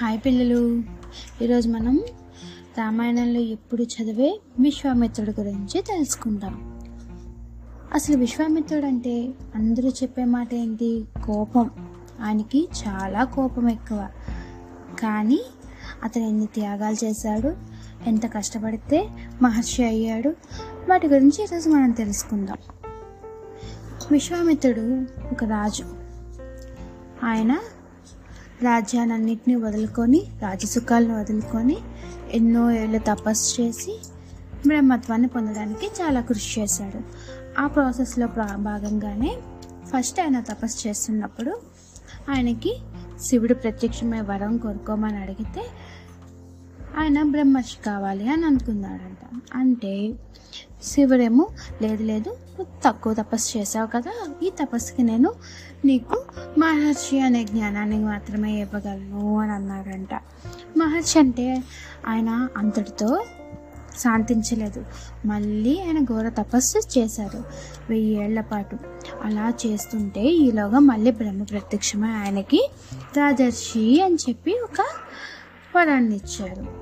Hi పిల్లలు. ఈరోజు మనం రామాయణంలో ఎప్పుడు చదివే విశ్వామిత్రుడి గురించి తెలుసుకుందాం. అసలు విశ్వామిత్రుడు అంటే అందరూ చెప్పే మాట ఏంటి? కోపం. ఆయనకి చాలా కోపం ఎక్కువ. కానీ అతను ఎన్ని త్యాగాలు చేశాడు ఎంత కష్టపడితే మహర్షి అయ్యాడు వాటి గురించి ఈరోజు మనం తెలుసుకుందాం. విశ్వామిత్రుడు ఒక రాజు. ఆయన రాజ్యాలన్నింటినీ వదులుకొని రాజసుఖాలను వదులుకొని ఎన్నో ఏళ్ళు తపస్సు చేసి బ్రహ్మత్వాన్ని పొందడానికి చాలా కృషి చేశాడు. ఆ ప్రాసెస్లో ప్రా- భాగంగానే ఫస్ట్ ఆయన తపస్సు చేస్తున్నప్పుడు ఆయనకి శివుడు ప్రత్యక్షమై వరం కోరుకోమని అడిగితే ఆయన బ్రహ్మర్షి కావాలి అని అనుకున్నాడంట. అంటే శివుడేమో లేదు లేదు తక్కువ తపస్సు చేసావు కదా ఈ తపస్సుకి నేను నీకు మహర్షి అనే జ్ఞానాన్ని మాత్రమే ఇవ్వగలను అని అన్నాడంట. మహర్షి అంటే ఆయన అంతటితో శాంతించలేదు. మళ్ళీ ఆయన ఘోర తపస్సు చేశారు వెయ్యి ఏళ్ళ పాటు అలా చేస్తుంటే ఈలోగా మళ్ళీ బ్రహ్మ ప్రత్యక్షమై ఆయనకి రాజర్షి అని చెప్పి ఒక వరాన్ని ఇచ్చారు.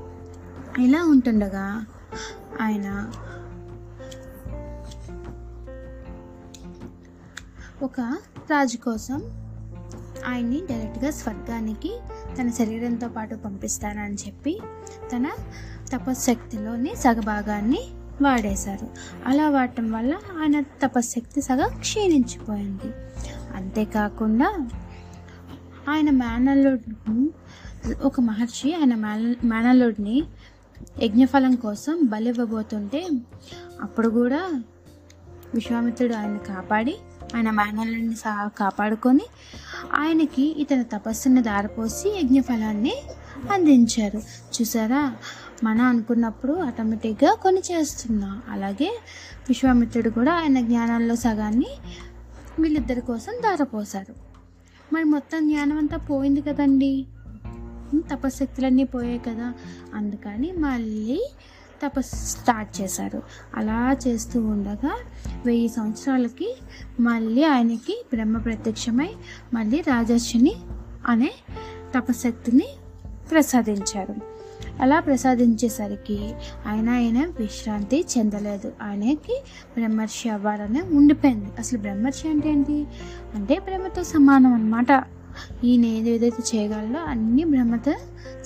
ఇలా ఉంటుండగా ఆయన ఒక రాజు కోసం ఆయన్ని డైరెక్ట్గా స్వర్గానికి తన శరీరంతో పాటు పంపిస్తానని చెప్పి తన తపశ్శక్తిలోని సగభాగాన్ని వాడేశారు. అలా వాడటం వల్ల ఆయన తపశ్శక్తి సగం క్షీణించిపోయింది. అంతేకాకుండా ఆయన మేనల్లుడు ఒక మహర్షి ఆయన మేన మేనల్లుడిని యజ్ఞఫలం కోసం బలి ఇవ్వబోతుంటే అప్పుడు కూడా విశ్వామిత్రుడు ఆయన్ని కాపాడి ఆయన మేనల్లుడిని సహా కాపాడుకొని ఆయనకి ఇతని తపస్సుని దారిపోసి యజ్ఞఫలాన్ని అందించారు. చూసారా? మనం అనుకున్నప్పుడు ఆటోమేటిక్గా కొన్ని చేస్తున్నాం. అలాగే విశ్వామిత్రుడు కూడా ఆయన జ్ఞానంలో సగాన్ని వీళ్ళిద్దరి కోసం దారపోశారు మరి మొత్తం జ్ఞానం అంతా పోయింది కదండీ? తపశక్తులన్నీ పోయాయి కదా. అందుకని మళ్ళీ తపస్సు స్టార్ట్ చేశారు. అలా చేస్తూ ఉండగా వెయ్యి సంవత్సరాలకి మళ్ళీ ఆయనకి బ్రహ్మ ప్రత్యక్షమై మళ్ళీ రాజర్షిని అనే తపశక్తిని ప్రసాదించారు. అలా ప్రసాదించేసరికి ఆయన ఆయన విశ్రాంతి చెందలేదు. ఆయనకి బ్రహ్మర్షి అవ్వాలనే ఉండిపోయింది. అసలు బ్రహ్మర్షి అంటే ఏంటి? అంటే బ్రహ్మతో సమానం అన్నమాట. ఈయన ఏది ఏదైతే చేయగలడో అన్ని బ్రహ్మతో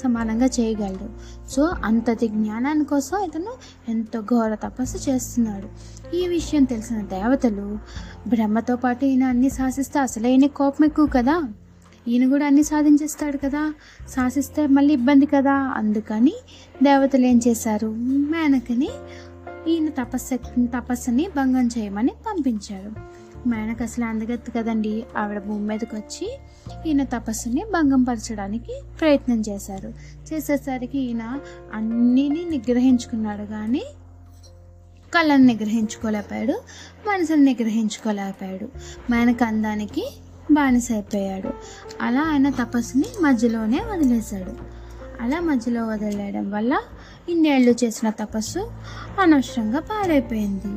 సమానంగా చేయగలడు. సో అంతటి జ్ఞానాని కోసం ఇతను ఎంతో ఘోర తపస్సు చేస్తున్నాడు. ఈ విషయం తెలిసిన దేవతలు బ్రహ్మతో పాటు ఈయన అన్ని శాసిస్తే అసలే ఈయన కోపం ఎక్కువ కదా? ఈయన కూడా అన్ని సాధించేస్తాడు కదా? శాసిస్తే మళ్ళీ ఇబ్బంది కదా? అందుకని దేవతలు ఏం చేశారు? మేనకని ఈయన తపస్సు తపస్సుని భంగం చేయమని పంపించారు. ఆయనకు అసలు అందగత్తు కదండి. ఆవిడ భూమి మీదకి వచ్చి ఈయన తపస్సుని భంగం పరచడానికి ప్రయత్నం చేశారు. చేసేసరికి ఈయన అన్నిని నిగ్రహించుకున్నాడు కానీ కళ్ళను నిగ్రహించుకోలేకపోయాడు మనసుని నిగ్రహించుకోలేకపోయాడు మేనక అందానికి బానిస అయిపోయాడు అలా ఆయన తపస్సుని మధ్యలోనే వదిలేశాడు. అలా మధ్యలో వదిలేయడం వల్ల ఇన్నేళ్ళు చేసిన తపస్సు అనవసరంగా పాడైపోయింది.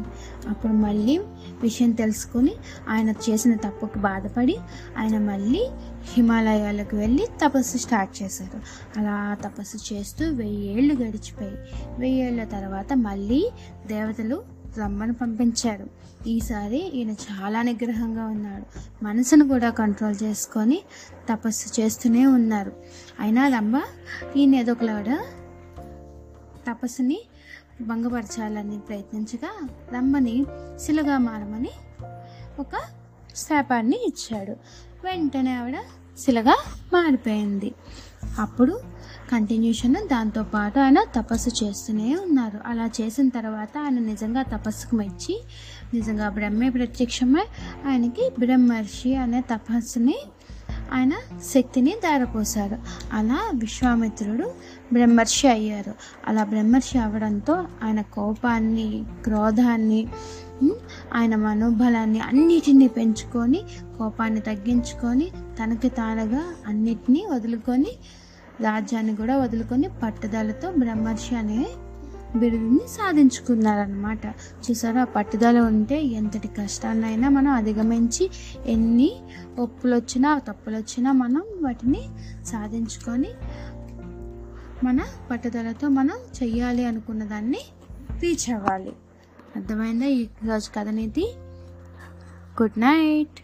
అప్పుడు మళ్ళీ విషయం తెలుసుకొని ఆయన చేసిన తప్పుకు బాధపడి ఆయన మళ్ళీ హిమాలయాలకు వెళ్ళి తపస్సు స్టార్ట్ చేశారు. అలా తపస్సు చేస్తూ వెయ్యేళ్ళు గడిచిపోయి వెయ్యేళ్ళ తర్వాత మళ్ళీ దేవతలు రమ్మను పంపించారు. ఈసారి ఈయన చాలా నిగ్రహంగా ఉన్నాడు. మనసును కూడా కంట్రోల్ చేసుకొని తపస్సు చేస్తూనే ఉన్నారు. అయినా రమ్మ ఈయన ఎదొకలాడ తపస్సుని భంగపరచాలని ప్రయత్నించగా రమ్మని శిలగా మారమని ఒక శాపాన్ని ఇచ్చాడు. వెంటనే ఆవిడ శిలగా మారిపోయింది. అప్పుడు కంటిన్యూషన్ దాంతోపాటు ఆయన తపస్సు చేస్తూనే ఉన్నారు. అలా చేసిన తర్వాత ఆయన నిజంగా తపస్సుకు మెచ్చి నిజంగా బ్రహ్మే ప్రత్యక్షమై ఆయనకి బ్రహ్మర్షి అనే తపస్సుని ఆయన శక్తిని దారపోశారు. అలా విశ్వామిత్రుడు బ్రహ్మర్షి అయ్యారు. అలా బ్రహ్మర్షి అవ్వడంతో ఆయన కోపాన్ని క్రోధాన్ని ఆయన మనోబలాన్ని అన్నిటినీ పెంచుకొని కోపాన్ని తగ్గించుకొని తనకి తానుగా అన్నిటినీ వదులుకొని రాజ్యాన్ని కూడా వదులుకొని పట్టుదలతో బ్రహ్మర్షి అనే బిరుదుని సాధించుకున్నారనమాట చూసారా? పట్టుదల ఉంటే ఎంతటి కష్టాన్నైనా మనం అధిగమించి ఎన్ని ఒప్పులు వచ్చినా తప్పులు వచ్చినా మనం వాటిని సాధించుకొని మన పట్టుదలతో మనం చెయ్యాలి అనుకున్న దాన్ని రీచ్ అవ్వాలి అర్థమైందా ఈరోజు కథ గుడ్ నైట్